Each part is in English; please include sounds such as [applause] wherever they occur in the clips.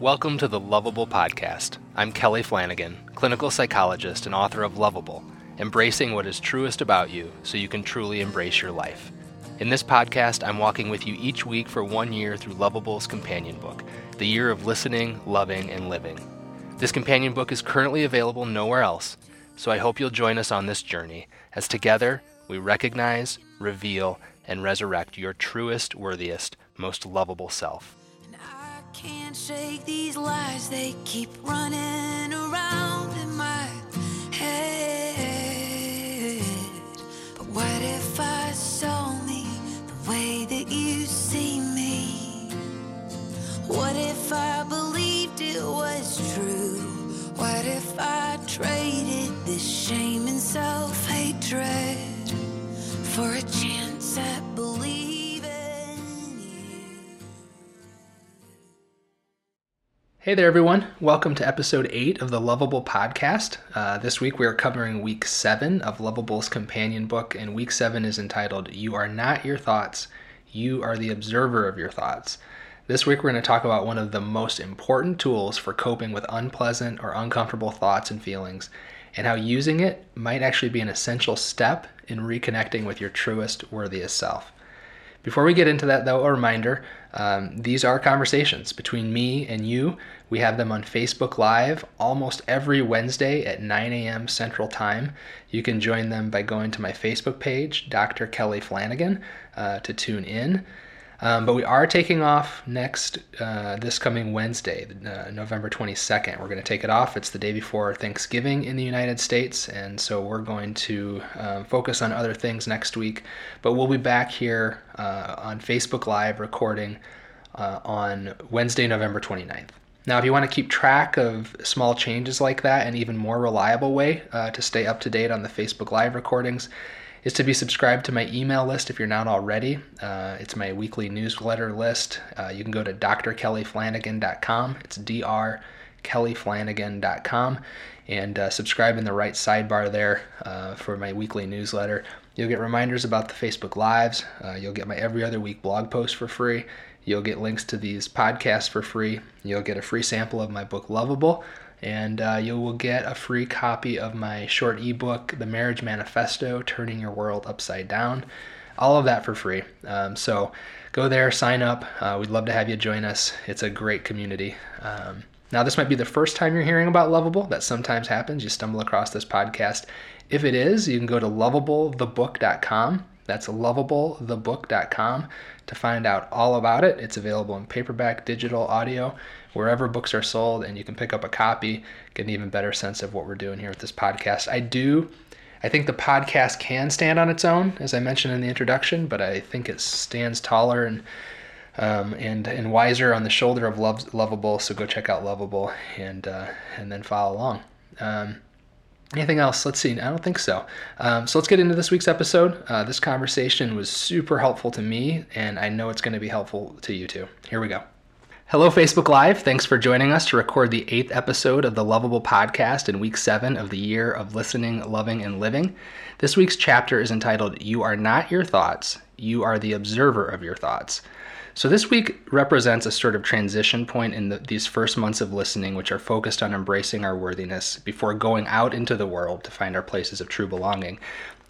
Welcome to the Lovable Podcast. I'm Kelly Flanagan, clinical psychologist and author of Lovable, embracing what is truest about you so you can truly embrace your life. In this podcast, I'm walking with you each week for one year through Lovable's companion book, The Year of Listening, Loving, and Living. This companion book is currently available nowhere else, so I hope you'll join us on this journey as together we recognize, reveal, and resurrect your truest, worthiest, most lovable self. Can't shake these lies, they keep running around in my head. But what if I saw me the way that you see me? What if I believed it was true? What if I traded this shame and self hatred for a chance at Hey there, everyone. Welcome to episode 8 of the Lovable Podcast. Uh, this week we are covering week 7 of Lovable's companion book, and week 7 is entitled You Are Not Your Thoughts, You Are the Observer of Your Thoughts. This week we're going to talk about one of the most important tools for coping with unpleasant or uncomfortable thoughts and feelings, and how using it might actually be an essential step in reconnecting with your truest, worthiest self. Before we get into that, though, a reminder um, these are conversations between me and you. We have them on Facebook Live almost every Wednesday at 9 a.m. Central Time. You can join them by going to my Facebook page, Dr. Kelly Flanagan, uh, to tune in. Um, but we are taking off next, uh, this coming Wednesday, uh, November 22nd. We're going to take it off. It's the day before Thanksgiving in the United States, and so we're going to um, focus on other things next week. But we'll be back here uh, on Facebook Live recording uh, on Wednesday, November 29th. Now, if you want to keep track of small changes like that, an even more reliable way uh, to stay up to date on the Facebook Live recordings is to be subscribed to my email list if you're not already. Uh, it's my weekly newsletter list. Uh, you can go to drkellyflanagan.com. It's drkellyflanagan.com and uh, subscribe in the right sidebar there uh, for my weekly newsletter. You'll get reminders about the Facebook Lives. Uh, you'll get my every other week blog post for free. You'll get links to these podcasts for free. You'll get a free sample of my book, Lovable and uh, you will get a free copy of my short ebook, The Marriage Manifesto Turning Your World Upside Down. All of that for free. Um, so go there, sign up. Uh, we'd love to have you join us. It's a great community. Um, now, this might be the first time you're hearing about Lovable. That sometimes happens. You stumble across this podcast. If it is, you can go to lovablethebook.com. That's lovablethebook.com to find out all about it. It's available in paperback, digital, audio wherever books are sold, and you can pick up a copy, get an even better sense of what we're doing here with this podcast. I do. I think the podcast can stand on its own, as I mentioned in the introduction, but I think it stands taller and um, and and wiser on the shoulder of Love, Lovable. So go check out Lovable and uh, and then follow along. Um, anything else? Let's see. I don't think so. Um, so let's get into this week's episode. Uh, this conversation was super helpful to me, and I know it's going to be helpful to you too. Here we go. Hello, Facebook Live. Thanks for joining us to record the eighth episode of the Lovable Podcast in week seven of the year of listening, loving, and living. This week's chapter is entitled You Are Not Your Thoughts, You Are the Observer of Your Thoughts. So, this week represents a sort of transition point in the, these first months of listening, which are focused on embracing our worthiness before going out into the world to find our places of true belonging.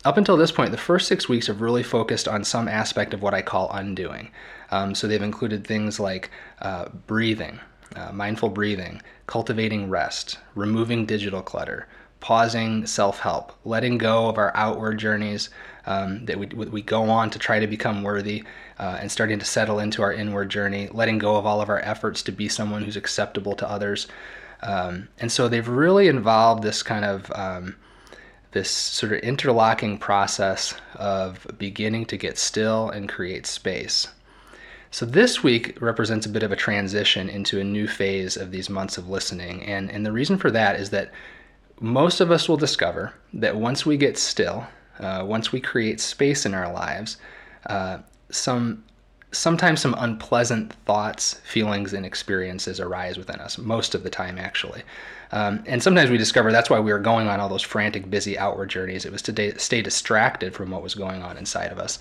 Up until this point, the first six weeks have really focused on some aspect of what I call undoing. Um, so they've included things like uh, breathing, uh, mindful breathing, cultivating rest, removing digital clutter, pausing self help, letting go of our outward journeys um, that we, we go on to try to become worthy, uh, and starting to settle into our inward journey, letting go of all of our efforts to be someone who's acceptable to others. Um, and so they've really involved this kind of um, this sort of interlocking process of beginning to get still and create space. So this week represents a bit of a transition into a new phase of these months of listening. And, and the reason for that is that most of us will discover that once we get still, uh, once we create space in our lives, uh, some sometimes some unpleasant thoughts, feelings, and experiences arise within us, most of the time, actually. Um, and sometimes we discover that's why we were going on all those frantic, busy outward journeys. It was to stay distracted from what was going on inside of us.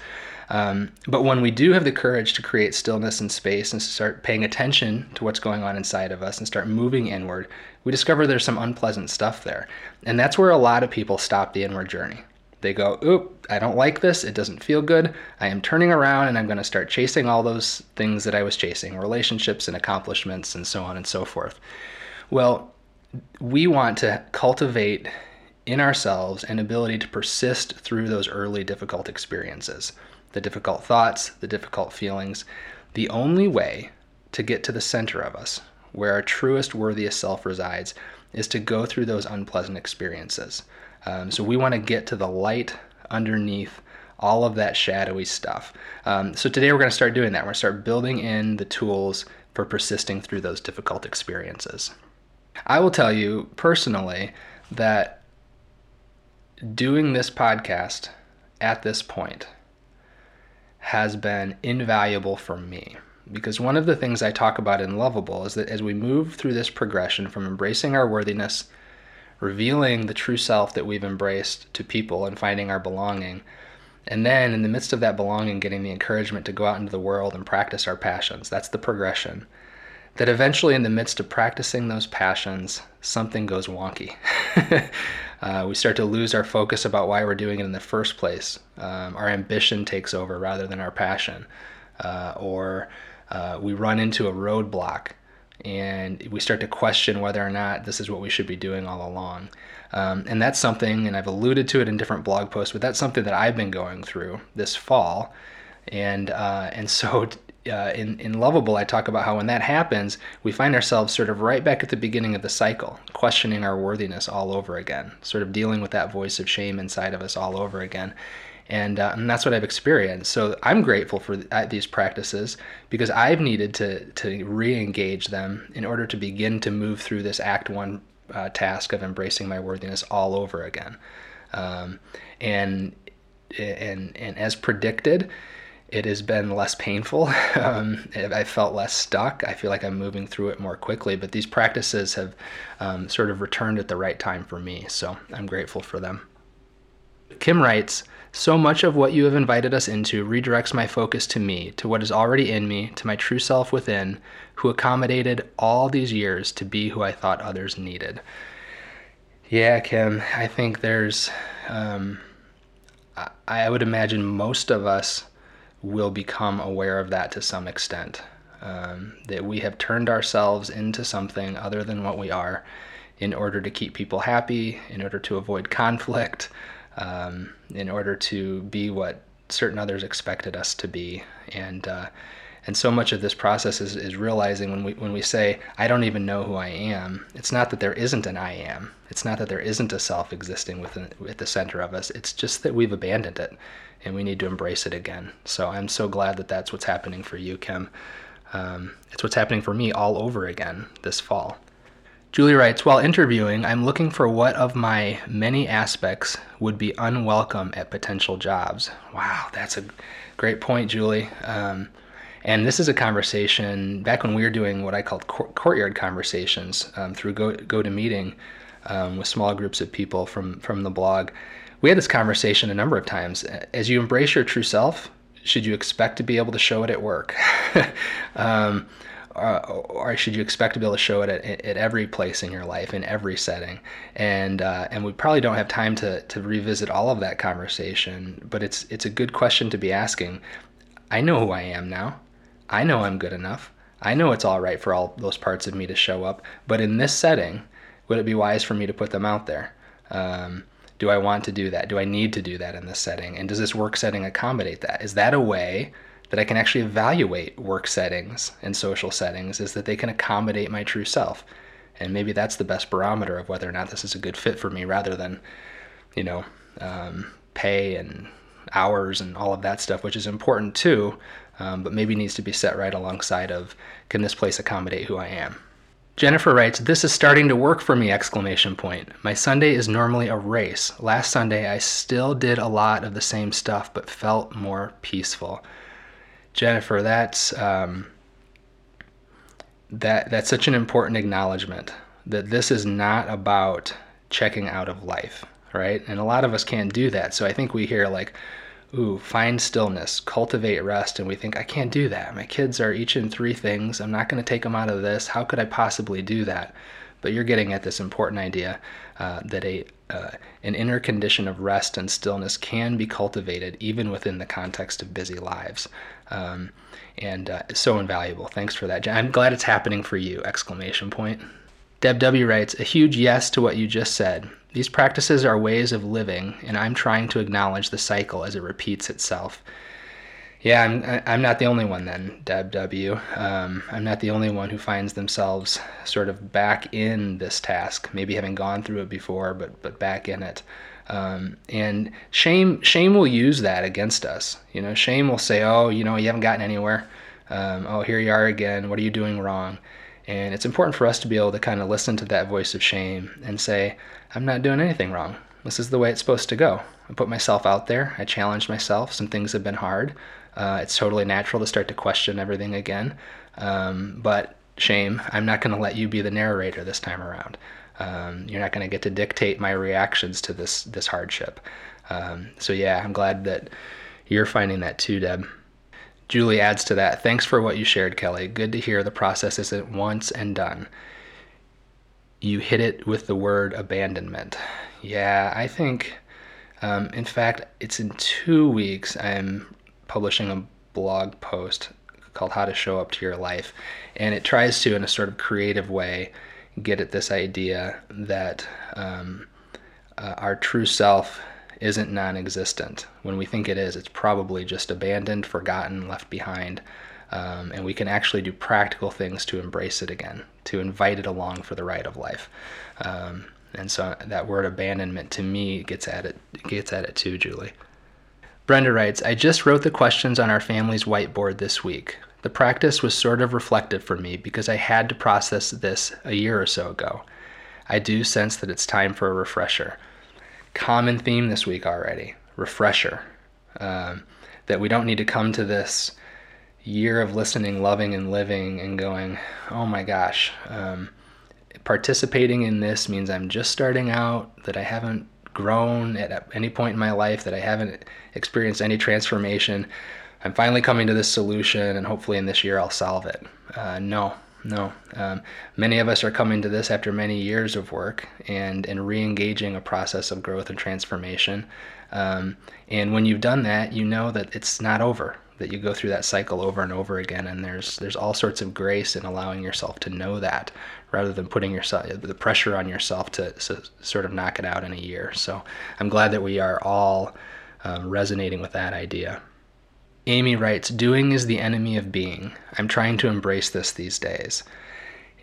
Um, but when we do have the courage to create stillness and space and start paying attention to what's going on inside of us and start moving inward, we discover there's some unpleasant stuff there. And that's where a lot of people stop the inward journey. They go, oop, I don't like this. It doesn't feel good. I am turning around and I'm going to start chasing all those things that I was chasing relationships and accomplishments and so on and so forth. Well, we want to cultivate in ourselves an ability to persist through those early difficult experiences, the difficult thoughts, the difficult feelings. The only way to get to the center of us, where our truest, worthiest self resides, is to go through those unpleasant experiences. Um, so we want to get to the light underneath all of that shadowy stuff. Um, so today we're going to start doing that. We're going to start building in the tools for persisting through those difficult experiences. I will tell you personally that doing this podcast at this point has been invaluable for me because one of the things I talk about in Lovable is that as we move through this progression from embracing our worthiness revealing the true self that we've embraced to people and finding our belonging. And then, in the midst of that belonging, getting the encouragement to go out into the world and practice our passions. That's the progression. That eventually, in the midst of practicing those passions, something goes wonky. [laughs] uh, we start to lose our focus about why we're doing it in the first place. Um, our ambition takes over rather than our passion. Uh, or uh, we run into a roadblock and we start to question whether or not this is what we should be doing all along. Um, and that's something, and I've alluded to it in different blog posts, but that's something that I've been going through this fall. And uh, and so [laughs] uh, in in Lovable, I talk about how when that happens, we find ourselves sort of right back at the beginning of the cycle, questioning our worthiness all over again, sort of dealing with that voice of shame inside of us all over again and, uh, and that's what I've experienced. So I'm grateful for th- these practices because I've needed to to re-engage them in order to begin to move through this Act One uh, task of embracing my worthiness all over again. Um, and and and as predicted, it has been less painful. [laughs] Um, I felt less stuck. I feel like I'm moving through it more quickly. But these practices have um, sort of returned at the right time for me. So I'm grateful for them. Kim writes, so much of what you have invited us into redirects my focus to me, to what is already in me, to my true self within, who accommodated all these years to be who I thought others needed. Yeah, Kim, I think there's, um, I would imagine most of us will become aware of that to some extent. Um, that we have turned ourselves into something other than what we are in order to keep people happy, in order to avoid conflict, um, in order to be what certain others expected us to be. And uh, and so much of this process is, is realizing when we when we say I don't even know who I am. It's not that there isn't an I am. It's not that there isn't a self existing within at the center of us. It's just that we've abandoned it, and we need to embrace it again. So I'm so glad that that's what's happening for you, Kim. Um, it's what's happening for me all over again this fall. Julie writes While interviewing, I'm looking for what of my many aspects would be unwelcome at potential jobs. Wow, that's a great point, Julie. Um, and this is a conversation back when we were doing what I called courtyard conversations um, through Go, GoToMeeting um, with small groups of people from, from the blog. We had this conversation a number of times. As you embrace your true self, should you expect to be able to show it at work? [laughs] um, uh, or should you expect to be able to show it at, at every place in your life, in every setting? And uh, and we probably don't have time to to revisit all of that conversation, but it's it's a good question to be asking. I know who I am now. I know I'm good enough. I know it's all right for all those parts of me to show up. But in this setting, would it be wise for me to put them out there? Um, do I want to do that? Do I need to do that in this setting? And does this work setting accommodate that? Is that a way that I can actually evaluate work settings and social settings is that they can accommodate my true self. And maybe that's the best barometer of whether or not this is a good fit for me rather than, you know, um, pay and hours and all of that stuff, which is important too, um, but maybe needs to be set right alongside of can this place accommodate who I am? Jennifer writes, "This is starting to work for me!" Exclamation point. My Sunday is normally a race. Last Sunday I still did a lot of the same stuff, but felt more peaceful. Jennifer, that's um, that that's such an important acknowledgement that this is not about checking out of life, right? And a lot of us can't do that. So I think we hear like, ooh, find stillness, cultivate rest, and we think, I can't do that. My kids are each in three things. I'm not going to take them out of this. How could I possibly do that? But you're getting at this important idea uh, that a uh, an inner condition of rest and stillness can be cultivated even within the context of busy lives. Um, and uh, so invaluable. Thanks for that. I'm glad it's happening for you! Exclamation point. Deb W writes, a huge yes to what you just said. These practices are ways of living, and I'm trying to acknowledge the cycle as it repeats itself. Yeah, I'm, I'm not the only one then, Deb W. Um, I'm not the only one who finds themselves sort of back in this task, maybe having gone through it before, but but back in it. Um, and shame shame will use that against us. You know, shame will say, "Oh, you know, you haven't gotten anywhere. Um, oh, here you are again. What are you doing wrong?" And it's important for us to be able to kind of listen to that voice of shame and say, "I'm not doing anything wrong. This is the way it's supposed to go." I put myself out there. I challenged myself. Some things have been hard. Uh, it's totally natural to start to question everything again. Um, but shame, I'm not going to let you be the narrator this time around. Um, you're not going to get to dictate my reactions to this this hardship. Um, so yeah, I'm glad that you're finding that too, Deb. Julie adds to that. Thanks for what you shared, Kelly. Good to hear the process isn't once and done. You hit it with the word abandonment. Yeah, I think. Um, in fact, it's in two weeks. I'm publishing a blog post called How to Show Up to Your Life, and it tries to, in a sort of creative way, get at this idea that um, uh, our true self isn't non existent. When we think it is, it's probably just abandoned, forgotten, left behind. Um, and we can actually do practical things to embrace it again, to invite it along for the ride of life. Um, and so that word abandonment to me gets at it gets at it too, Julie. Brenda writes, I just wrote the questions on our family's whiteboard this week. The practice was sort of reflective for me because I had to process this a year or so ago. I do sense that it's time for a refresher. Common theme this week already refresher. Um, that we don't need to come to this year of listening, loving, and living and going, oh my gosh, um, participating in this means I'm just starting out, that I haven't grown at any point in my life, that I haven't experienced any transformation. I'm finally coming to this solution, and hopefully in this year I'll solve it. Uh, no, no. Um, many of us are coming to this after many years of work and, and re engaging a process of growth and transformation. Um, and when you've done that, you know that it's not over, that you go through that cycle over and over again. And there's, there's all sorts of grace in allowing yourself to know that rather than putting yourself the pressure on yourself to, to sort of knock it out in a year. So I'm glad that we are all um, resonating with that idea. Amy writes, Doing is the enemy of being. I'm trying to embrace this these days.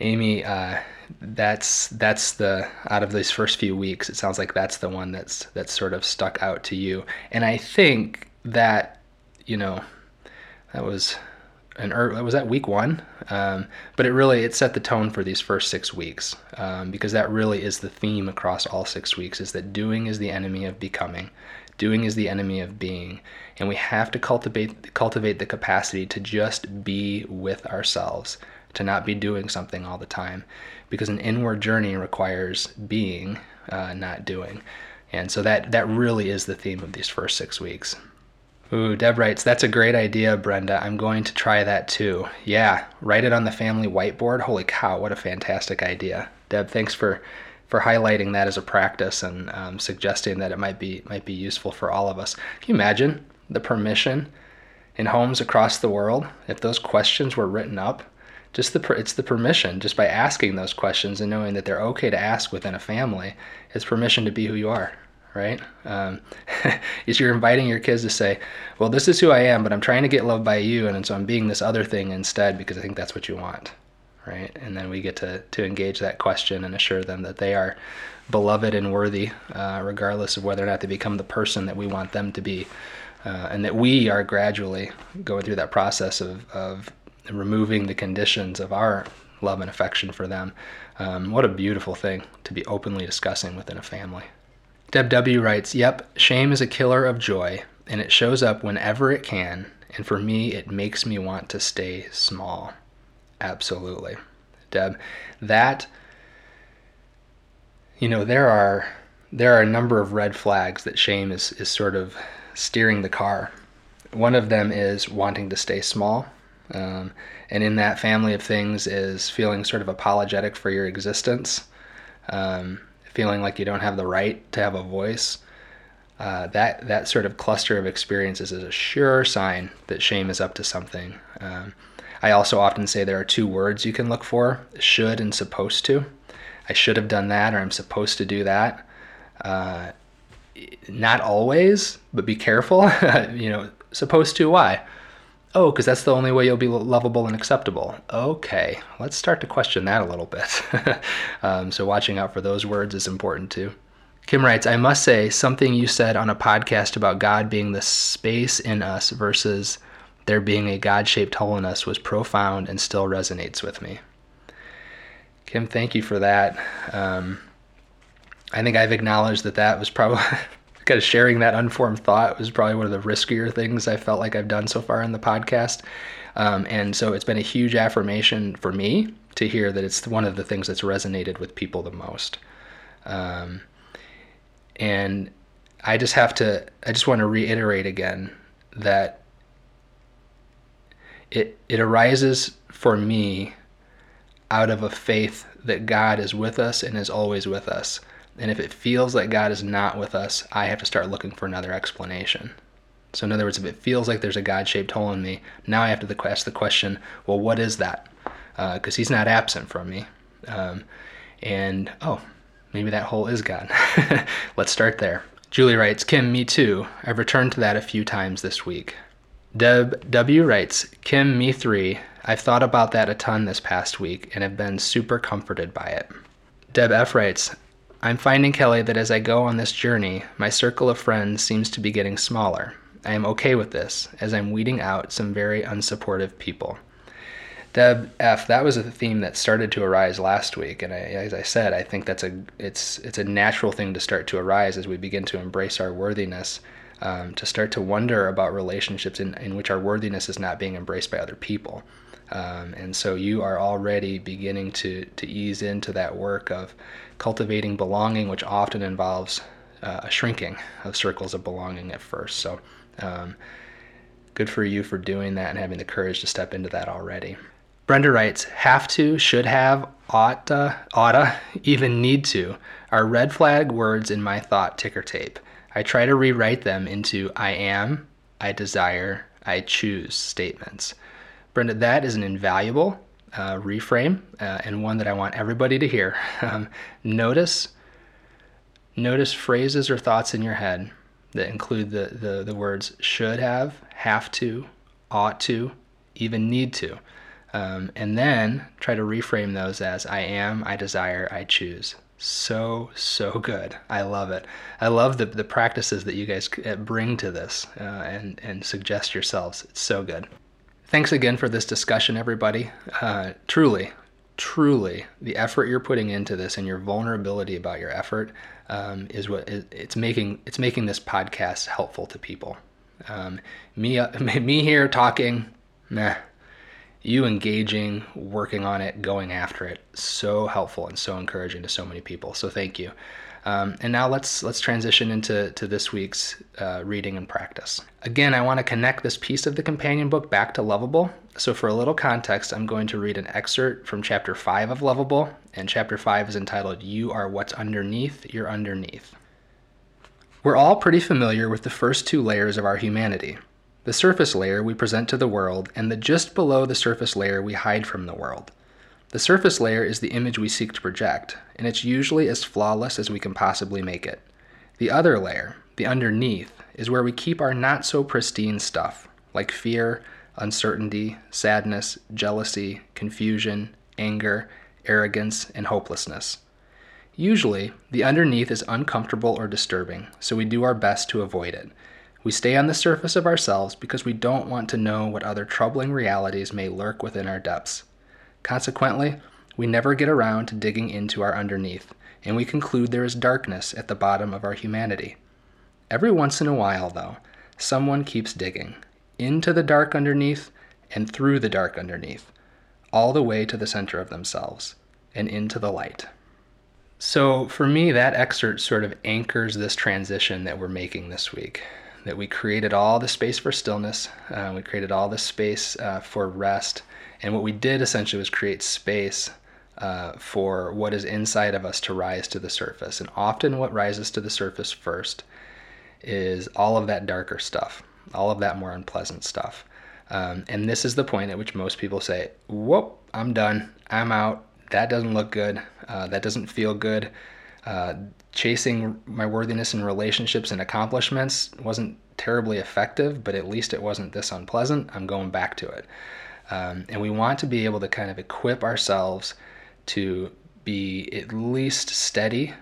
Amy, uh, that's that's the out of these first few weeks, it sounds like that's the one that's that's sort of stuck out to you. And I think that, you know, that was an early, was that week one, um, but it really it set the tone for these first six weeks um, because that really is the theme across all six weeks is that doing is the enemy of becoming, doing is the enemy of being, and we have to cultivate cultivate the capacity to just be with ourselves to not be doing something all the time because an inward journey requires being uh, not doing and so that that really is the theme of these first six weeks Ooh, Deb writes, that's a great idea, Brenda. I'm going to try that too. Yeah, write it on the family whiteboard. Holy cow, what a fantastic idea. Deb, thanks for for highlighting that as a practice and um, suggesting that it might be might be useful for all of us. Can you imagine the permission in homes across the world if those questions were written up? Just the it's the permission just by asking those questions and knowing that they're okay to ask within a family. It's permission to be who you are, right? Um, [laughs] is you're inviting your kids to say, "Well, this is who I am, but I'm trying to get loved by you, and so I'm being this other thing instead because I think that's what you want." right? And then we get to, to engage that question and assure them that they are beloved and worthy, uh, regardless of whether or not they become the person that we want them to be. Uh, and that we are gradually going through that process of, of removing the conditions of our love and affection for them. Um, what a beautiful thing to be openly discussing within a family. Deb W. writes Yep, shame is a killer of joy, and it shows up whenever it can And for me, it makes me want to stay small. Absolutely. Deb, that, you know, there are there are a number of red flags that shame is, is sort of steering the car. One of them is wanting to stay small. Um, and in that family of things is feeling sort of apologetic for your existence, um, feeling like you don't have the right to have a voice. Uh, that that sort of cluster of experiences is a sure sign that shame is up to something. Um, I also often say there are two words you can look for: should and supposed to. I should have done that, or I'm supposed to do that. Uh, not always, but be careful. [laughs] you know, supposed to why? Oh, because that's the only way you'll be lovable and acceptable. Okay, let's start to question that a little bit. [laughs] um, so watching out for those words is important too. Kim writes, I must say, something you said on a podcast about God being the space in us versus there being a God shaped hole in us was profound and still resonates with me. Kim, thank you for that. Um, I think I've acknowledged that that was probably [laughs] kind of sharing that unformed thought was probably one of the riskier things I felt like I've done so far in the podcast. Um, and so it's been a huge affirmation for me to hear that it's one of the things that's resonated with people the most. Um, and I just have to, I just want to reiterate again that it, it arises for me out of a faith that God is with us and is always with us. And if it feels like God is not with us, I have to start looking for another explanation. So, in other words, if it feels like there's a God shaped hole in me, now I have to ask the question, well, what is that? Because uh, He's not absent from me. Um, and, oh, maybe that hole is God. [laughs] Let's start there. Julie writes, Kim, me too. I've returned to that a few times this week. Deb W writes, Kim, me three. I've thought about that a ton this past week and have been super comforted by it. Deb F writes, I'm finding, Kelly, that as I go on this journey, my circle of friends seems to be getting smaller. I am okay with this, as I'm weeding out some very unsupportive people. Deb F, that was a theme that started to arise last week, and I, as I said, I think that's a it's it's a natural thing to start to arise as we begin to embrace our worthiness, um, to start to wonder about relationships in, in which our worthiness is not being embraced by other people. Um, and so you are already beginning to, to ease into that work of cultivating belonging, which often involves uh, a shrinking of circles of belonging at first. So, um, good for you for doing that and having the courage to step into that already. Brenda writes, have to, should have, oughta, oughta, [laughs] even need to are red flag words in my thought ticker tape. I try to rewrite them into I am, I desire, I choose statements. Brenda, that is an invaluable uh, reframe uh, and one that I want everybody to hear. [laughs] Um, notice, notice phrases or thoughts in your head that include the, the, the words should have, have to, ought to, even need to. Um, and then try to reframe those as I am, I desire, I choose. So, so good. I love it. I love the, the practices that you guys uh, bring to this uh, and, and suggest yourselves. It's so good. Thanks again for this discussion, everybody. Uh, truly, truly, the effort you're putting into this and your vulnerability about your effort um, is what it's making. It's making this podcast helpful to people. Um, me, uh, [laughs] me here talking, meh. You engaging, working on it, going after it, so helpful and so encouraging to so many people. So thank you. Um, and now let's let's transition into to this week's uh, reading and practice. Again, I want to connect this piece of the companion book back to Lovable. So for a little context, I'm going to read an excerpt from chapter five of Lovable, and chapter five is entitled "You Are What's Underneath You're Underneath." We're all pretty familiar with the first two layers of our humanity. The surface layer we present to the world, and the just below the surface layer we hide from the world. The surface layer is the image we seek to project, and it's usually as flawless as we can possibly make it. The other layer, the underneath, is where we keep our not so pristine stuff, like fear, uncertainty, sadness, jealousy, confusion, anger, arrogance, and hopelessness. Usually, the underneath is uncomfortable or disturbing, so we do our best to avoid it. We stay on the surface of ourselves because we don't want to know what other troubling realities may lurk within our depths. Consequently, we never get around to digging into our underneath, and we conclude there is darkness at the bottom of our humanity. Every once in a while, though, someone keeps digging, into the dark underneath and through the dark underneath, all the way to the center of themselves and into the light. So, for me, that excerpt sort of anchors this transition that we're making this week. That we created all the space for stillness, uh, we created all the space uh, for rest, and what we did essentially was create space uh, for what is inside of us to rise to the surface. And often, what rises to the surface first is all of that darker stuff, all of that more unpleasant stuff. Um, and this is the point at which most people say, Whoop, I'm done. I'm out that doesn't look good. Uh, that doesn't feel good. Uh, chasing my worthiness in relationships and accomplishments wasn't terribly effective, but at least it wasn't this unpleasant. I'm going back to it. Um, and we want to be able to kind of equip ourselves to be at least steady,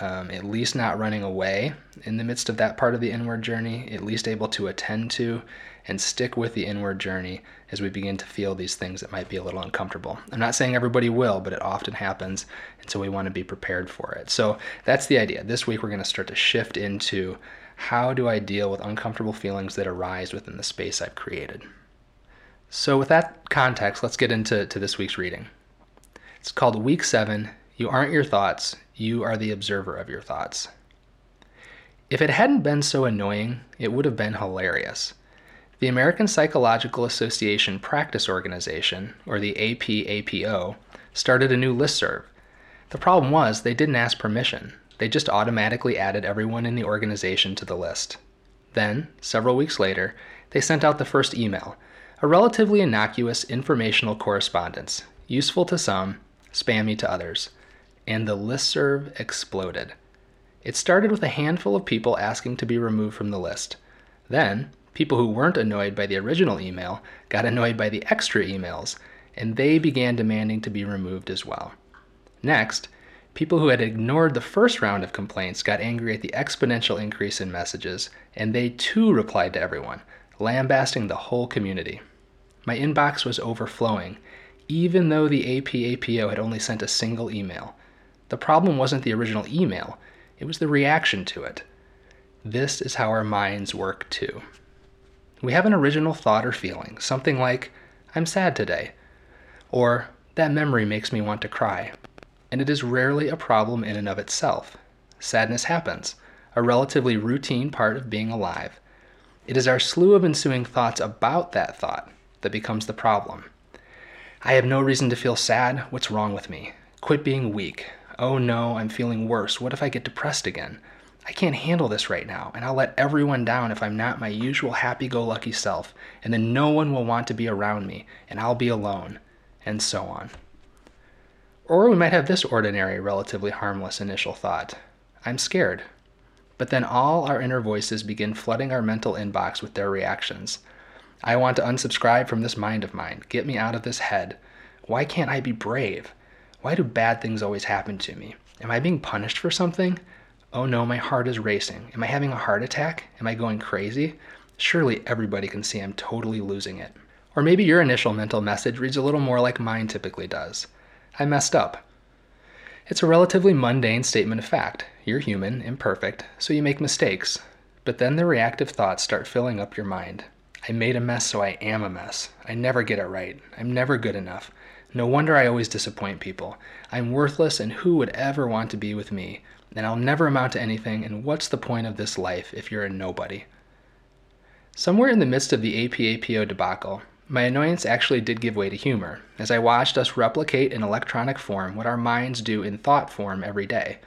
um, at least not running away in the midst of that part of the inward journey, at least able to attend to and stick with the inward journey as we begin to feel these things that might be a little uncomfortable. I'm not saying everybody will, but it often happens, and so we want to be prepared for it. So that's the idea. This week we're going to start to shift into how do I deal with uncomfortable feelings that arise within the space I've created. So, with that context, let's get into to this week's reading. It's called Week 7 You Aren't Your Thoughts, You Are the Observer of Your Thoughts. If it hadn't been so annoying, it would have been hilarious. The American Psychological Association Practice Organization, or the APAPO, started a new listserv. The problem was they didn't ask permission. They just automatically added everyone in the organization to the list. Then, several weeks later, they sent out the first email, a relatively innocuous informational correspondence, useful to some, spammy to others. And the listserv exploded. It started with a handful of people asking to be removed from the list. Then, People who weren't annoyed by the original email got annoyed by the extra emails, and they began demanding to be removed as well. Next, people who had ignored the first round of complaints got angry at the exponential increase in messages, and they too replied to everyone, lambasting the whole community. My inbox was overflowing, even though the APAPO had only sent a single email. The problem wasn't the original email, it was the reaction to it. This is how our minds work too. We have an original thought or feeling, something like, I'm sad today, or that memory makes me want to cry. And it is rarely a problem in and of itself. Sadness happens, a relatively routine part of being alive. It is our slew of ensuing thoughts about that thought that becomes the problem. I have no reason to feel sad. What's wrong with me? Quit being weak. Oh no, I'm feeling worse. What if I get depressed again? I can't handle this right now, and I'll let everyone down if I'm not my usual happy go lucky self, and then no one will want to be around me, and I'll be alone, and so on. Or we might have this ordinary, relatively harmless initial thought I'm scared. But then all our inner voices begin flooding our mental inbox with their reactions. I want to unsubscribe from this mind of mine. Get me out of this head. Why can't I be brave? Why do bad things always happen to me? Am I being punished for something? Oh no, my heart is racing. Am I having a heart attack? Am I going crazy? Surely everybody can see I'm totally losing it. Or maybe your initial mental message reads a little more like mine typically does I messed up. It's a relatively mundane statement of fact. You're human, imperfect, so you make mistakes. But then the reactive thoughts start filling up your mind. I made a mess, so I am a mess. I never get it right. I'm never good enough. No wonder I always disappoint people. I'm worthless, and who would ever want to be with me? and I'll never amount to anything, and what's the point of this life if you're a nobody? Somewhere in the midst of the APAPO debacle, my annoyance actually did give way to humor, as I watched us replicate in electronic form what our minds do in thought form every day.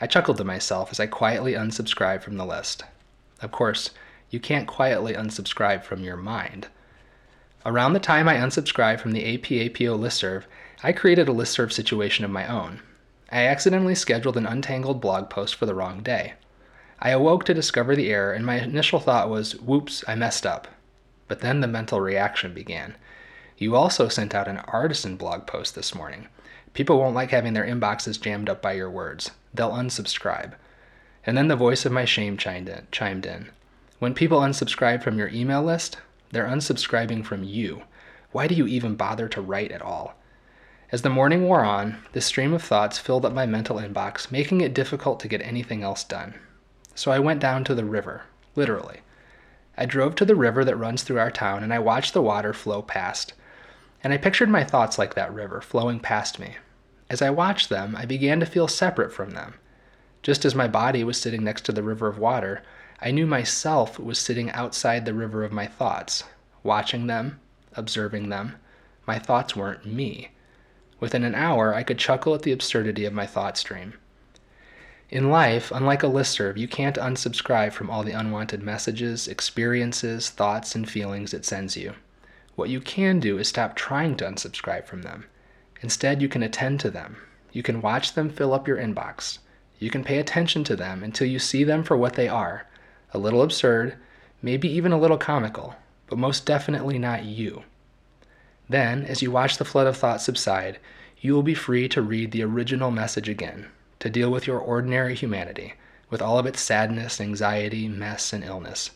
I chuckled to myself as I quietly unsubscribed from the list. Of course, you can't quietly unsubscribe from your mind. Around the time I unsubscribed from the APAPO listserv, I created a listserv situation of my own, I accidentally scheduled an untangled blog post for the wrong day. I awoke to discover the error, and my initial thought was, whoops, I messed up. But then the mental reaction began. You also sent out an artisan blog post this morning. People won't like having their inboxes jammed up by your words. They'll unsubscribe. And then the voice of my shame chimed in. Chimed in. When people unsubscribe from your email list, they're unsubscribing from you. Why do you even bother to write at all? As the morning wore on, the stream of thoughts filled up my mental inbox, making it difficult to get anything else done. So I went down to the river, literally. I drove to the river that runs through our town and I watched the water flow past. And I pictured my thoughts like that river flowing past me. As I watched them, I began to feel separate from them. Just as my body was sitting next to the river of water, I knew myself was sitting outside the river of my thoughts, watching them, observing them. My thoughts weren't me. Within an hour, I could chuckle at the absurdity of my thought stream. In life, unlike a listserv, you can't unsubscribe from all the unwanted messages, experiences, thoughts, and feelings it sends you. What you can do is stop trying to unsubscribe from them. Instead, you can attend to them. You can watch them fill up your inbox. You can pay attention to them until you see them for what they are a little absurd, maybe even a little comical, but most definitely not you. Then, as you watch the flood of thought subside, you will be free to read the original message again, to deal with your ordinary humanity, with all of its sadness, anxiety, mess, and illness.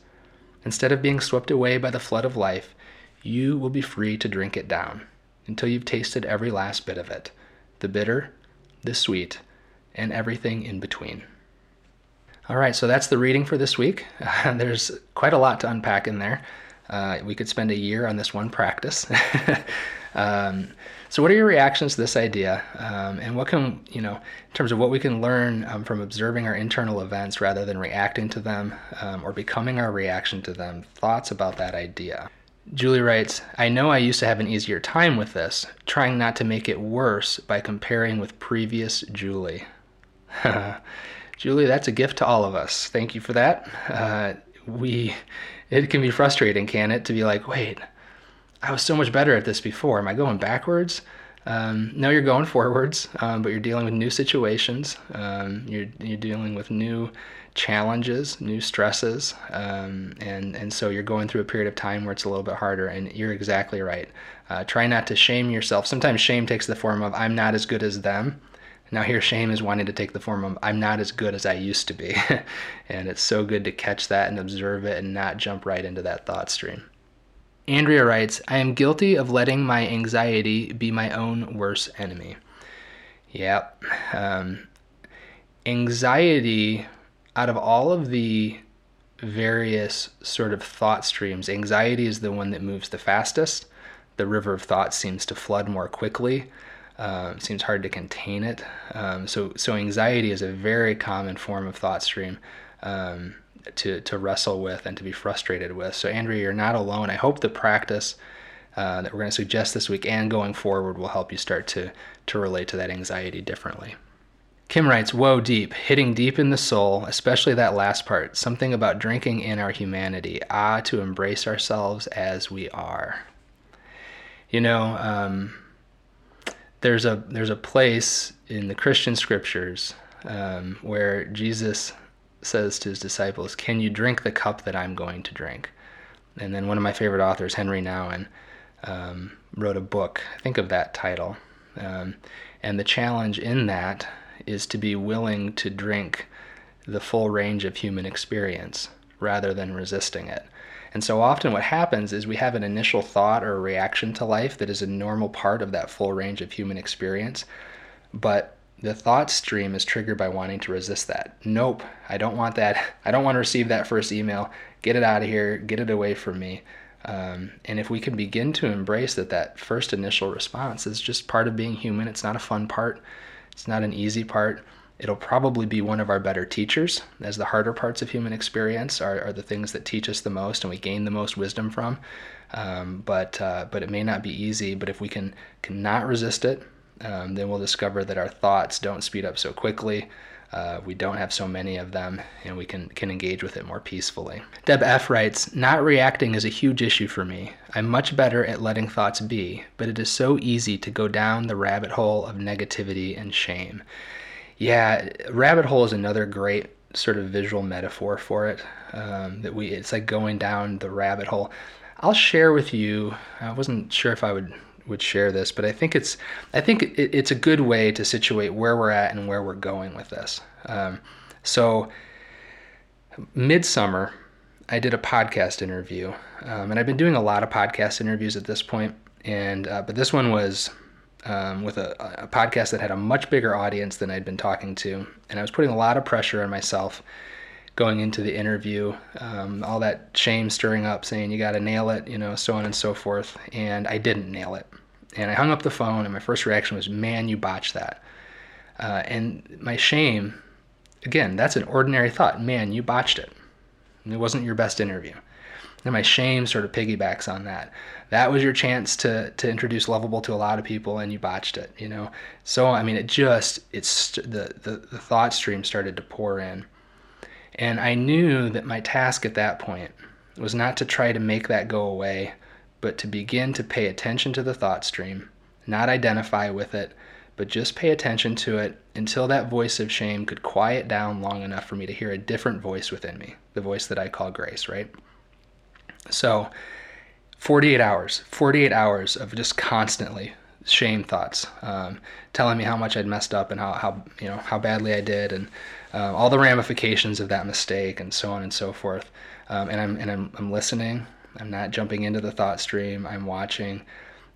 Instead of being swept away by the flood of life, you will be free to drink it down until you've tasted every last bit of it the bitter, the sweet, and everything in between. All right, so that's the reading for this week. Uh, [laughs] there's quite a lot to unpack in there. Uh, we could spend a year on this one practice. [laughs] um, so, what are your reactions to this idea? Um, and what can, you know, in terms of what we can learn um, from observing our internal events rather than reacting to them um, or becoming our reaction to them? Thoughts about that idea? Julie writes, I know I used to have an easier time with this, trying not to make it worse by comparing with previous Julie. [laughs] Julie, that's a gift to all of us. Thank you for that. Uh, we, it can be frustrating, can it, to be like, wait, I was so much better at this before. Am I going backwards? Um, no, you're going forwards, um, but you're dealing with new situations. Um, you're you're dealing with new challenges, new stresses, um, and and so you're going through a period of time where it's a little bit harder. And you're exactly right. Uh, try not to shame yourself. Sometimes shame takes the form of I'm not as good as them. Now, here, shame is wanting to take the form of I'm not as good as I used to be. [laughs] and it's so good to catch that and observe it and not jump right into that thought stream. Andrea writes I am guilty of letting my anxiety be my own worst enemy. Yep. Um, anxiety, out of all of the various sort of thought streams, anxiety is the one that moves the fastest. The river of thought seems to flood more quickly. Um, seems hard to contain it. Um, so, so anxiety is a very common form of thought stream um, to to wrestle with and to be frustrated with. So, Andrea, you're not alone. I hope the practice uh, that we're going to suggest this week and going forward will help you start to to relate to that anxiety differently. Kim writes, Whoa, deep, hitting deep in the soul, especially that last part. Something about drinking in our humanity. Ah, to embrace ourselves as we are. You know, um, there's a there's a place in the Christian scriptures um, where Jesus says to his disciples, "Can you drink the cup that I'm going to drink?" And then one of my favorite authors, Henri Nouwen, um, wrote a book. I think of that title, um, and the challenge in that is to be willing to drink the full range of human experience rather than resisting it. And so often what happens is we have an initial thought or reaction to life that is a normal part of that full range of human experience. But the thought stream is triggered by wanting to resist that. Nope, I don't want that. [laughs] I don't want to receive that first email. Get it out of here. Get it away from me. Um, and if we can begin to embrace that, that first initial response is just part of being human. It's not a fun part. It's not an easy part. It'll probably be one of our better teachers, as the harder parts of human experience are, are the things that teach us the most and we gain the most wisdom from. Um, but uh, but it may not be easy. But if we can cannot resist it, um, then we'll discover that our thoughts don't speed up so quickly. Uh, we don't have so many of them, and we can can engage with it more peacefully. Deb F writes, "Not reacting is a huge issue for me. I'm much better at letting thoughts be, but it is so easy to go down the rabbit hole of negativity and shame." Yeah, rabbit hole is another great sort of visual metaphor for it. Um, that we it's like going down the rabbit hole. I'll share with you. I wasn't sure if I would would share this, but I think it's I think it, it's a good way to situate where we're at and where we're going with this. Um, so, midsummer, I did a podcast interview, um, and I've been doing a lot of podcast interviews at this point, and uh, but this one was um, with a, a, podcast that had a much bigger audience than I'd been talking to. And I was putting a lot of pressure on myself going into the interview, um, all that shame stirring up, saying you got to nail it, you know, so on and so forth. And I didn't nail it. And I hung up the phone, and my first reaction was, man, you botched that. Uh, and my shame, again, that's an ordinary thought. Man, you botched it. It wasn't your best interview. And my shame sort of piggybacks on that. That was your chance to to introduce lovable to a lot of people, and you botched it. You know. So I mean, it just it's the the, the thought stream started to pour in, and I knew that my task at that point was not to try to make that go away, but to begin to pay attention to the thought stream, not identify with it, but just pay attention to it until that voice of shame could quiet down long enough for me to hear a different voice within me, the voice that I call grace, right? So, 48 hours, 48 hours of just constantly shame thoughts, um, telling me how much I'd messed up and how, how you know how badly I did, and uh, all the ramifications of that mistake, and so on and so forth. Um, and I'm and I'm, I'm listening. I'm not jumping into the thought stream. I'm watching,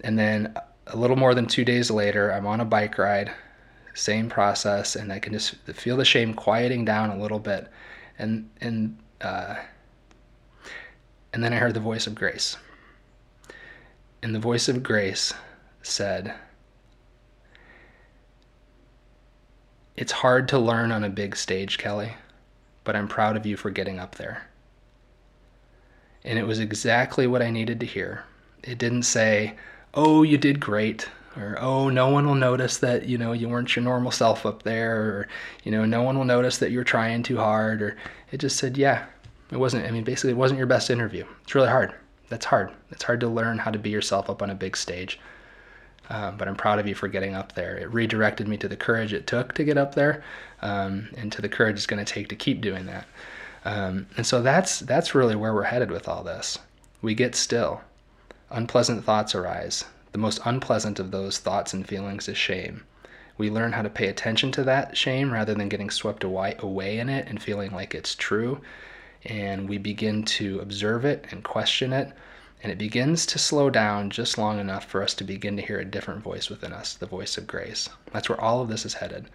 and then a little more than two days later, I'm on a bike ride, same process, and I can just feel the shame quieting down a little bit, and and uh, and then I heard the voice of grace. And the voice of grace said, It's hard to learn on a big stage, Kelly, but I'm proud of you for getting up there. And it was exactly what I needed to hear. It didn't say, Oh, you did great, or Oh, no one will notice that, you know, you weren't your normal self up there, or, you know, no one will notice that you're trying too hard, or it just said, Yeah, it wasn't, I mean, basically, it wasn't your best interview. It's really hard. That's hard. It's hard to learn how to be yourself up on a big stage. Um, but I'm proud of you for getting up there. It redirected me to the courage it took to get up there, um, and to the courage it's going to take to keep doing that. Um, and so that's that's really where we're headed with all this. We get still. Unpleasant thoughts arise. The most unpleasant of those thoughts and feelings is shame. We learn how to pay attention to that shame rather than getting swept away, away in it and feeling like it's true and we begin to observe it and question it and it begins to slow down just long enough for us to begin to hear a different voice within us the voice of grace that's where all of this is headed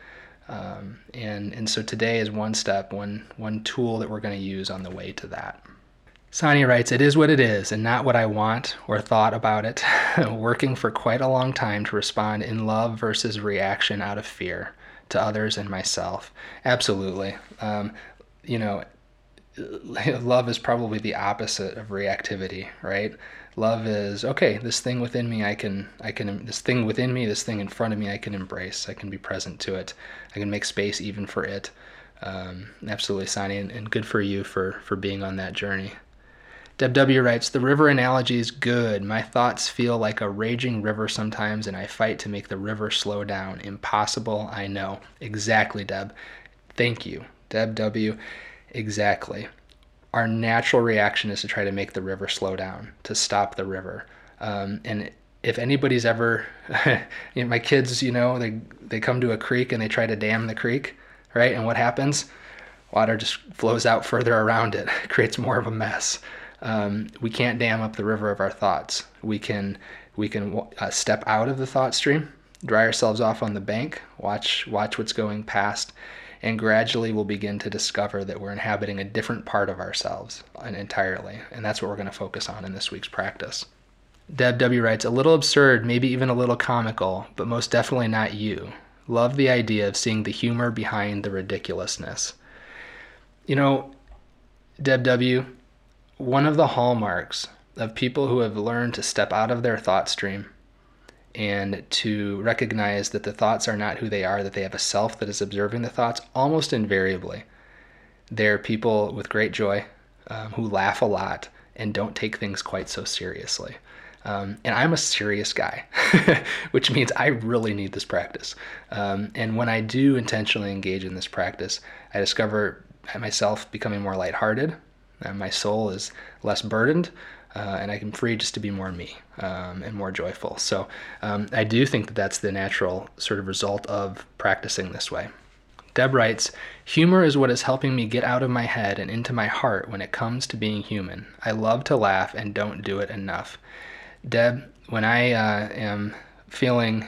um, and and so today is one step one one tool that we're going to use on the way to that Sani writes, It is what it is, and not what I want or thought about it. [laughs] Working for quite a long time to respond in love versus reaction out of fear to others and myself. Absolutely. Um, you know, [laughs] love is probably the opposite of reactivity, right? Love is okay. This thing within me, I can, I can, this thing within me, this thing in front of me, I can embrace. I can be present to it. I can make space even for it. Um, absolutely, Sonny, and, and good for you for for being on that journey. Deb W writes, The river analogy is good. My thoughts feel like a raging river sometimes, and I fight to make the river slow down. Impossible, I know. Exactly, Deb. Thank you, Deb W. Exactly. Our natural reaction is to try to make the river slow down, to stop the river. Um, and if anybody's ever, [laughs] you know, my kids, you know, they they come to a creek and they try to dam the creek, right? And what happens? Water just flows out further around it, [laughs] creates more of a mess. Um, we can't dam up the river of our thoughts. We can we can uh, step out of the thought stream, dry ourselves off on the bank, watch watch what's going past, and gradually we'll begin to discover that we're inhabiting a different part of ourselves entirely. And that's what we're going to focus on in this week's practice. Deb W. writes, a little absurd, maybe even a little comical, but most definitely not you. Love the idea of seeing the humor behind the ridiculousness. You know, Deb W., one of the hallmarks of people who have learned to step out of their thought stream and to recognize that the thoughts are not who they are, that they have a self that is observing the thoughts almost invariably. They're people with great joy um, who laugh a lot and don't take things quite so seriously. Um, and I'm a serious guy, [laughs] which means I really need this practice. Um, and when I do intentionally engage in this practice, I discover myself becoming more lighthearted. And my soul is less burdened uh, and I am free just to be more me um, and more joyful. So um, I do think that that's the natural sort of result of practicing this way. Deb writes, Humor is what is helping me get out of my head and into my heart when it comes to being human. I love to laugh and don't do it enough. Deb, when I uh, am feeling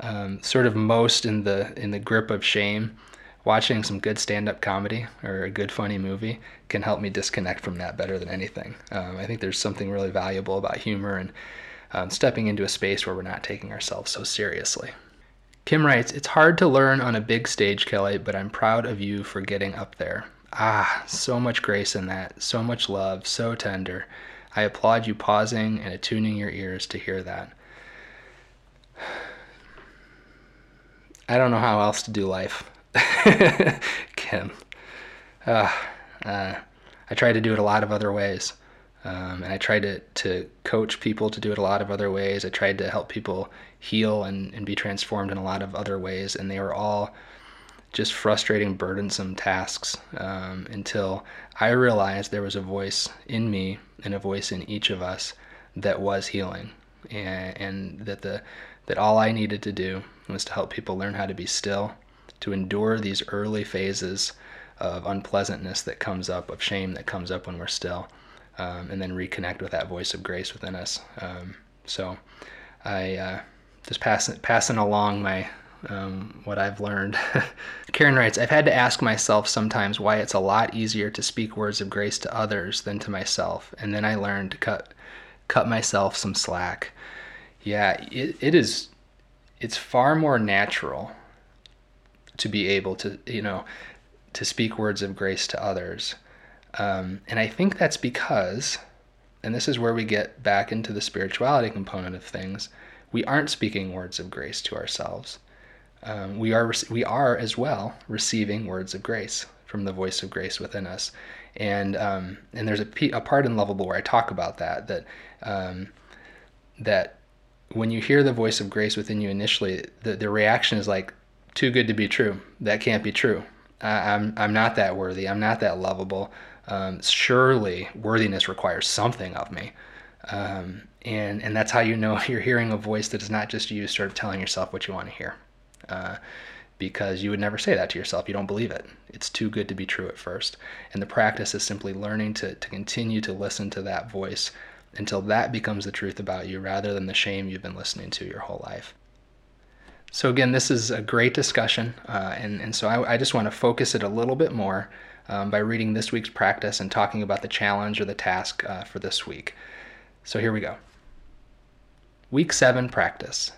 um, sort of most in the in the grip of shame, watching some good stand-up comedy or a good funny movie can help me disconnect from that better than anything. Um, I think there's something really valuable about humor and um, stepping into a space where we're not taking ourselves so seriously. Kim writes, It's hard to learn on a big stage, Kelly, but I'm proud of you for getting up there. Ah, so much grace in that, so much love, so tender. I applaud you pausing and attuning your ears to hear that. [sighs] I don't know how else to do life. [laughs] Kim. Uh, uh, I tried to do it a lot of other ways. Um, and I tried to, to coach people to do it a lot of other ways. I tried to help people heal and, and be transformed in a lot of other ways. And they were all just frustrating, burdensome tasks um, until I realized there was a voice in me and a voice in each of us that was healing. And, and that, the, that all I needed to do was to help people learn how to be still, to endure these early phases of unpleasantness that comes up, of shame that comes up when we're still um, and then reconnect with that voice of grace within us. Um, so I uh, just passing passing along my um, what I've learned. [laughs] Karen writes, I've had to ask myself sometimes why it's a lot easier to speak words of grace to others than to myself, and then I learned to cut cut myself some slack. Yeah, it, it is. It's far more natural to be able to, you know, to speak words of grace to others um, and I think that's because, and this is where we get back into the spirituality component of things, we aren't speaking words of grace to ourselves. Um, we are we are as well receiving words of grace from the voice of grace within us, and um, and there's a, a part in Loveable where I talk about that that um, that when you hear the voice of grace within you initially, the, the reaction is like too good to be true. That can't be true. I, I'm I'm not that worthy. I'm not that lovable um, surely worthiness requires something of me. Um, and, and that's how you know [laughs] you're hearing a voice that is not just you sort of telling yourself what you want to hear. Uh, because you would never say that to yourself. You don't believe it. It's too good to be true at first. And the practice is simply learning to, to continue to listen to that voice until that becomes the truth about you rather than the shame you've been listening to your whole life. So, again, this is a great discussion. Uh, and, and so I, I just want to focus it a little bit more um, by reading this week's practice and talking about the challenge or the task uh, for this week. So here we go. Week 7 practice.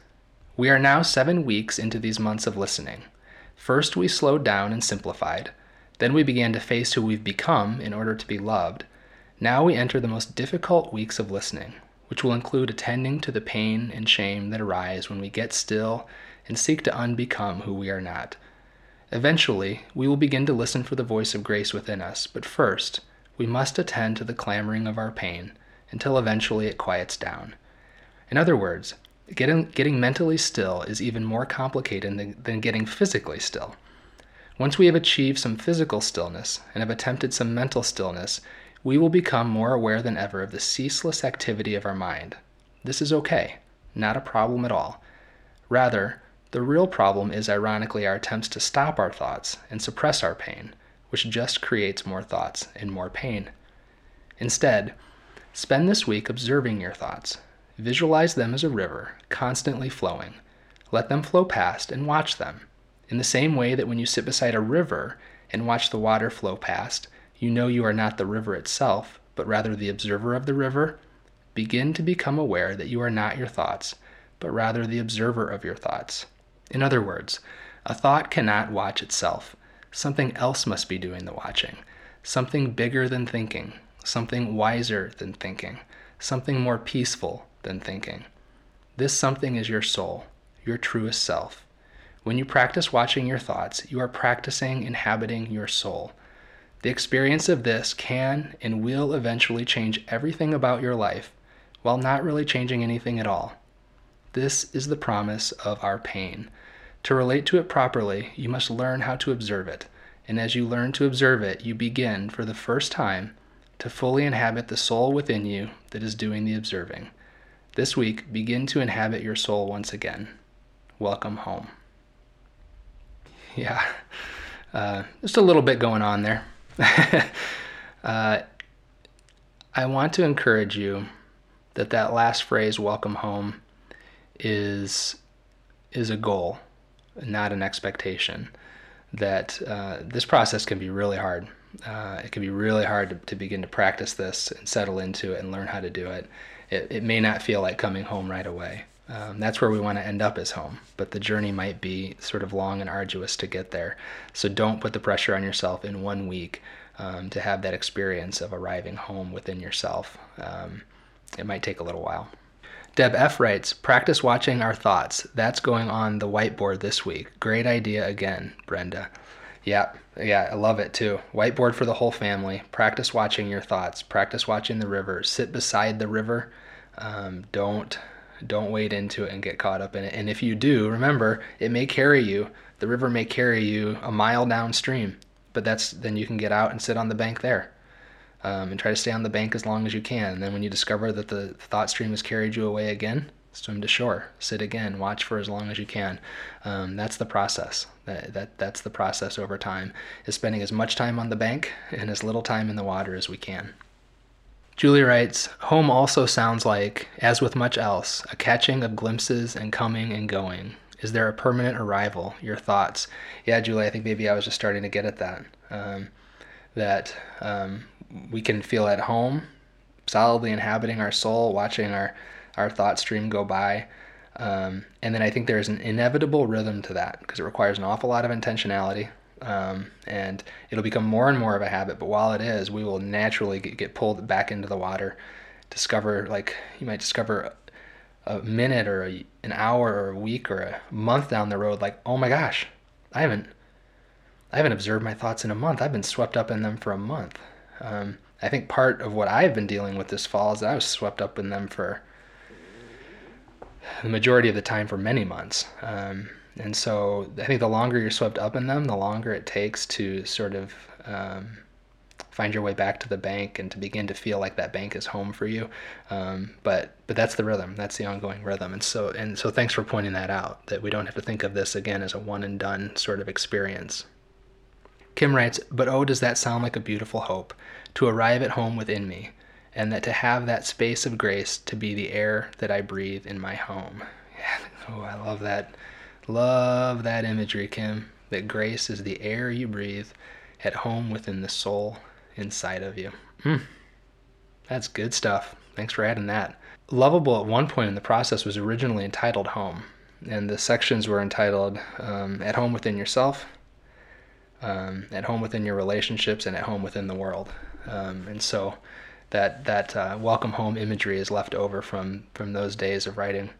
We are now seven weeks into these months of listening. First, we slowed down and simplified. Then, we began to face who we've become in order to be loved. Now, we enter the most difficult weeks of listening, which will include attending to the pain and shame that arise when we get still and seek to unbecome who we are not. Eventually, we will begin to listen for the voice of grace within us, but first, we must attend to the clamoring of our pain until eventually it quiets down. In other words, getting, getting mentally still is even more complicated than, than getting physically still. Once we have achieved some physical stillness and have attempted some mental stillness, we will become more aware than ever of the ceaseless activity of our mind. This is okay, not a problem at all. Rather, the real problem is, ironically, our attempts to stop our thoughts and suppress our pain, which just creates more thoughts and more pain. Instead, spend this week observing your thoughts. Visualize them as a river, constantly flowing. Let them flow past and watch them. In the same way that when you sit beside a river and watch the water flow past, you know you are not the river itself, but rather the observer of the river, begin to become aware that you are not your thoughts, but rather the observer of your thoughts. In other words, a thought cannot watch itself. Something else must be doing the watching. Something bigger than thinking. Something wiser than thinking. Something more peaceful than thinking. This something is your soul, your truest self. When you practice watching your thoughts, you are practicing inhabiting your soul. The experience of this can and will eventually change everything about your life while not really changing anything at all. This is the promise of our pain. To relate to it properly, you must learn how to observe it. And as you learn to observe it, you begin, for the first time, to fully inhabit the soul within you that is doing the observing. This week, begin to inhabit your soul once again. Welcome home. Yeah, uh, just a little bit going on there. [laughs] uh, I want to encourage you that that last phrase, welcome home, is is a goal not an expectation. that uh, this process can be really hard. Uh, it can be really hard to, to, begin to practice this and settle into it and learn how to do it. It, it may not feel like coming home right away. Um, that's where we want to end up as home, but the journey might be sort of long and arduous to get there. So don't put the pressure on yourself in one week um, to have that experience of arriving home within yourself. Um, it might take a little while. Deb F writes, practice watching our thoughts. That's going on the whiteboard this week. Great idea again, Brenda. Yeah, yeah, I love it too. Whiteboard for the whole family. Practice watching your thoughts. Practice watching the river. Sit beside the river. Um, don't don't wade into it and get caught up in it. And if you do, remember it may carry you. The river may carry you a mile downstream, but that's then you can get out and sit on the bank there um, and try to stay on the bank as long as you can. And then when you discover that the thought stream has carried you away again, swim to shore, sit again, watch for as long as you can. Um, that's the process. That, that that's the process over time is spending as much time on the bank and as little time in the water as we can. Julie writes, Home also sounds like, as with much else, a catching of glimpses and coming and going. Is there a permanent arrival? Your thoughts? Yeah, Julie, I think maybe I was just starting to get at that. Um, that um, we can feel at home, solidly inhabiting our soul, watching our, our thought stream go by. Um, and then I think there's an inevitable rhythm to that because it requires an awful lot of intentionality. Um, and it'll become more and more of a habit. But while it is, we will naturally get, get pulled back into the water. Discover, like, you might discover a minute or a, an hour or a week or a month down the road, like, oh my gosh, I haven't, I haven't observed my thoughts in a month. I've been swept up in them for a month. Um, I think part of what I've been dealing with this fall is that I was swept up in them for the majority of the time for many months. Um, and so I think the longer you're swept up in them, the longer it takes to sort of um, find your way back to the bank and to begin to feel like that bank is home for you. Um, but but that's the rhythm. That's the ongoing rhythm. And so and so thanks for pointing that out. That we don't have to think of this again as a one and done sort of experience. Kim writes, But oh, does that sound like a beautiful hope to arrive at home within me, and that to have that space of grace to be the air that I breathe in my home. [laughs] Oh, I love that. Love that imagery, Kim. That grace is the air you breathe at home within the soul inside of you. Mm. That's good stuff. Thanks for adding that. Loveable at one point in the process was originally entitled Home, and the sections were entitled um, At Home Within Yourself, um, at home within your relationships and at home within the world. Um, and so that that uh, welcome home imagery is left over from from those days of writing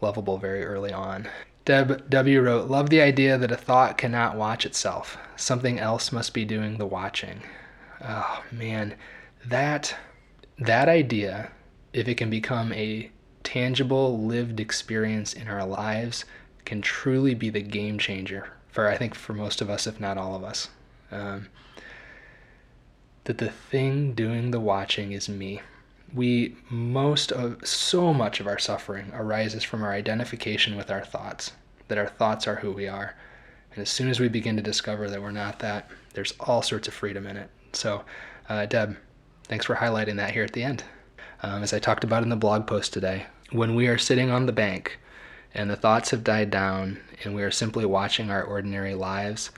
loveable very early on. Deb W wrote, "Love the idea that a thought cannot watch itself. Something else must be doing the watching." Oh man, that that idea, if it can become a tangible lived experience in our lives, can truly be the game changer for I think for most of us, if not all of us. Um, that the thing doing the watching is me. We most of so much of our suffering arises from our identification with our thoughts, that our thoughts are who we are. And as soon as we begin to discover that we're not that, there's all sorts of freedom in it. So, uh, Deb, thanks for highlighting that here at the end. Um, as I talked about in the blog post today, when we are sitting on the bank and the thoughts have died down and we are simply watching our ordinary lives,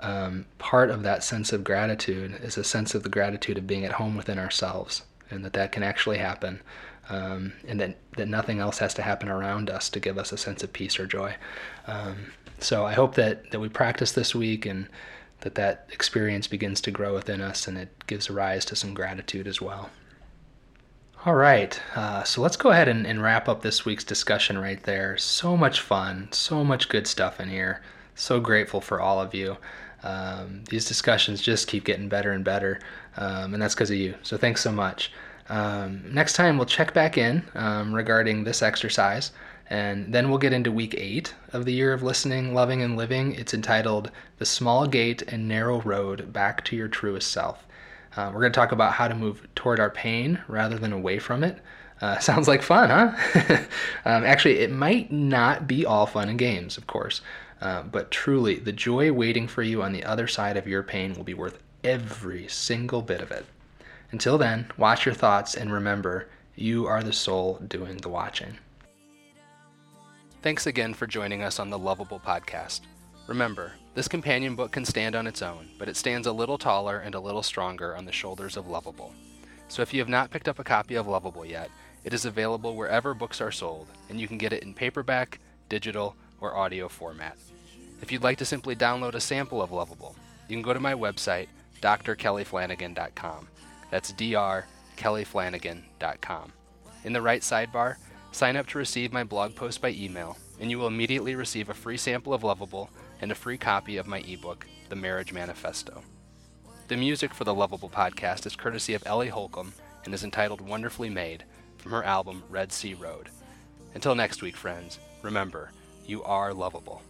um, part of that sense of gratitude is a sense of the gratitude of being at home within ourselves and that that can actually happen um, and that, that nothing else has to happen around us to give us a sense of peace or joy. Um, so I hope that, that we practice this week and that that experience begins to grow within us and it gives rise to some gratitude as well. All right, uh, so let's go ahead and, and, wrap up this week's discussion right there. So much fun, so much good stuff in here. So grateful for all of you. Um, these discussions just keep getting better and better, um, and that's because of you. So thanks so much. Um, next time, we'll check back in um, regarding this exercise, and then we'll get into week eight of the year of listening, loving, and living. It's entitled The Small Gate and Narrow Road Back to Your Truest Self. Uh, we're going to talk about how to move toward our pain rather than away from it. Uh, [laughs] sounds like fun, huh? [laughs] um, actually, it might not be all fun and games, of course, uh, but truly, the joy waiting for you on the other side of your pain will be worth every single bit of it. Until then, watch your thoughts and remember, you are the soul doing the watching. Thanks again for joining us on the Loveable Podcast. Remember, this companion book can stand on its own, but it stands a little taller and a little stronger on the shoulders of Loveable. So if you have not picked up a copy of Loveable yet, it is available wherever books are sold, and you can get it in paperback, digital, or audio format. If you'd like to simply download a sample of Loveable, you can go to my website, drkellyflanagan.com. That's drkellyflanagan.com. In the right sidebar, sign up to receive my blog post by email, and you will immediately receive a free sample of Loveable and a free copy of my ebook, The Marriage Manifesto. The music for the Loveable podcast is courtesy of Ellie Holcomb and is entitled Wonderfully Made from her album Red Sea Road. Until next week, friends, remember, you are lovable.